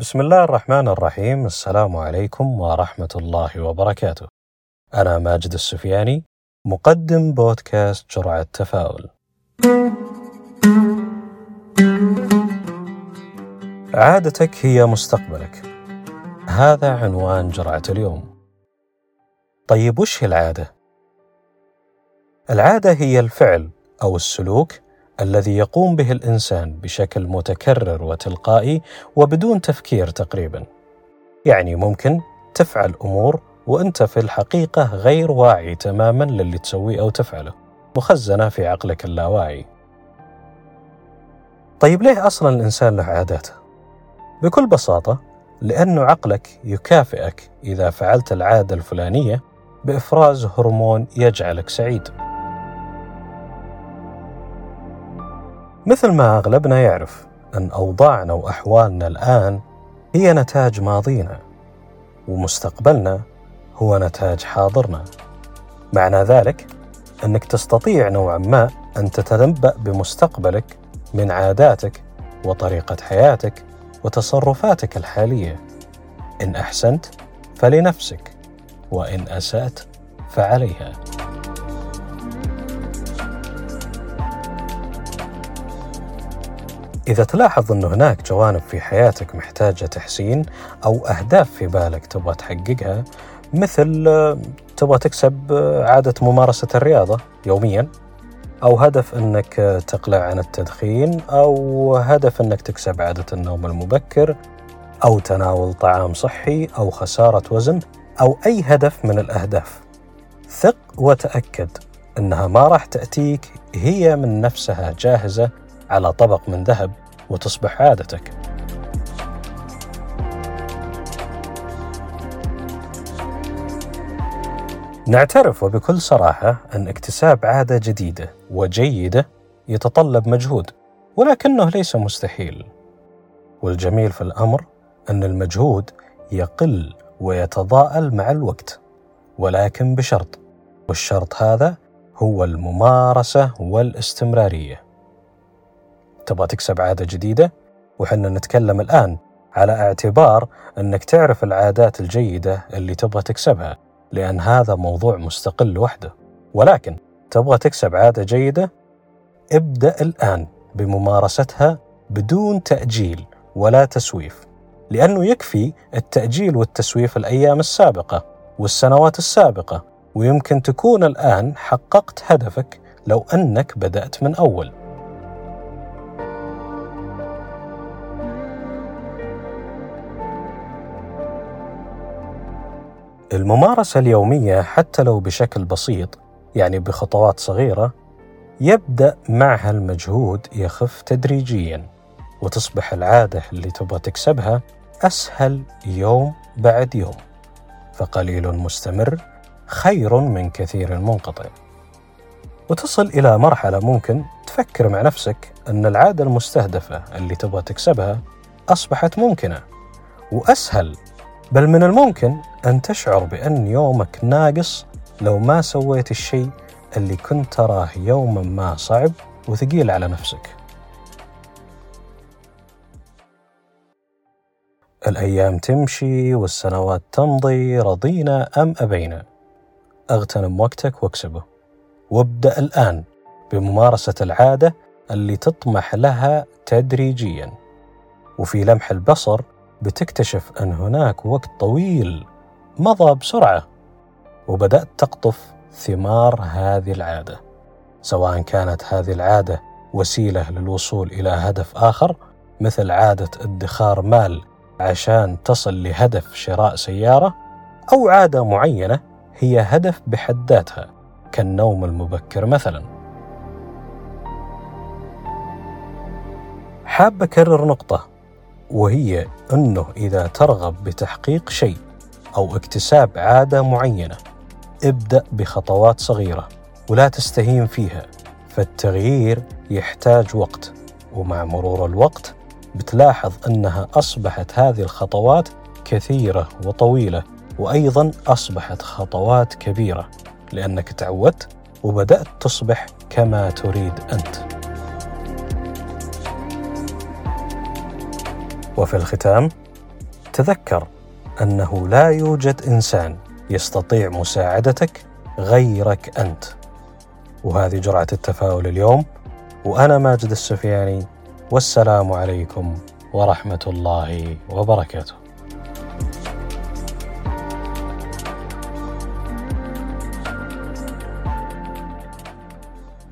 بسم الله الرحمن الرحيم السلام عليكم ورحمة الله وبركاته أنا ماجد السفياني مقدم بودكاست جرعة تفاؤل عادتك هي مستقبلك هذا عنوان جرعة اليوم طيب وش هي العادة؟ العادة هي الفعل أو السلوك الذي يقوم به الإنسان بشكل متكرر وتلقائي وبدون تفكير تقريبا. يعني ممكن تفعل أمور وأنت في الحقيقة غير واعي تماما للي تسويه أو تفعله، مخزنة في عقلك اللاواعي. طيب ليه أصلا الإنسان له عاداته؟ بكل بساطة لأنه عقلك يكافئك إذا فعلت العادة الفلانية بإفراز هرمون يجعلك سعيد. مثل ما أغلبنا يعرف أن أوضاعنا وأحوالنا الآن هي نتاج ماضينا ومستقبلنا هو نتاج حاضرنا. معنى ذلك أنك تستطيع نوعا ما أن تتنبأ بمستقبلك من عاداتك وطريقة حياتك وتصرفاتك الحالية. إن أحسنت فلنفسك وإن أسأت فعليها. إذا تلاحظ أن هناك جوانب في حياتك محتاجة تحسين أو أهداف في بالك تبغى تحققها مثل تبغى تكسب عادة ممارسة الرياضة يوميا أو هدف أنك تقلع عن التدخين أو هدف أنك تكسب عادة النوم المبكر أو تناول طعام صحي أو خسارة وزن أو أي هدف من الأهداف. ثق وتأكد أنها ما راح تأتيك هي من نفسها جاهزة على طبق من ذهب وتصبح عادتك. نعترف وبكل صراحة أن اكتساب عادة جديدة وجيدة يتطلب مجهود، ولكنه ليس مستحيل. والجميل في الأمر أن المجهود يقل ويتضاءل مع الوقت، ولكن بشرط، والشرط هذا هو الممارسة والاستمرارية. تبغى تكسب عادة جديدة؟ وحنا نتكلم الآن على اعتبار أنك تعرف العادات الجيدة اللي تبغى تكسبها لأن هذا موضوع مستقل لوحده ولكن تبغى تكسب عادة جيدة؟ ابدأ الآن بممارستها بدون تأجيل ولا تسويف لأنه يكفي التأجيل والتسويف الأيام السابقة والسنوات السابقة ويمكن تكون الآن حققت هدفك لو أنك بدأت من أول. الممارسة اليومية حتى لو بشكل بسيط يعني بخطوات صغيرة يبدأ معها المجهود يخف تدريجيا وتصبح العادة اللي تبغى تكسبها أسهل يوم بعد يوم. فقليل مستمر خير من كثير منقطع. وتصل إلى مرحلة ممكن تفكر مع نفسك أن العادة المستهدفة اللي تبغى تكسبها أصبحت ممكنة وأسهل بل من الممكن أن تشعر بأن يومك ناقص لو ما سويت الشيء اللي كنت تراه يوما ما صعب وثقيل على نفسك. الأيام تمشي والسنوات تمضي رضينا أم أبينا. أغتنم وقتك واكسبه. وابدأ الآن بممارسة العادة اللي تطمح لها تدريجيا. وفي لمح البصر بتكتشف أن هناك وقت طويل مضى بسرعة وبدأت تقطف ثمار هذه العادة. سواء كانت هذه العادة وسيلة للوصول إلى هدف آخر مثل عادة ادخار مال عشان تصل لهدف شراء سيارة أو عادة معينة هي هدف بحد ذاتها كالنوم المبكر مثلا. حاب أكرر نقطة. وهي أنه إذا ترغب بتحقيق شيء أو اكتساب عادة معينة ابدأ بخطوات صغيرة ولا تستهين فيها فالتغيير يحتاج وقت ومع مرور الوقت بتلاحظ أنها أصبحت هذه الخطوات كثيرة وطويلة وأيضا أصبحت خطوات كبيرة لأنك تعودت وبدأت تصبح كما تريد أنت. وفي الختام تذكر أنه لا يوجد إنسان يستطيع مساعدتك غيرك أنت. وهذه جرعة التفاؤل اليوم وأنا ماجد السفياني والسلام عليكم ورحمة الله وبركاته.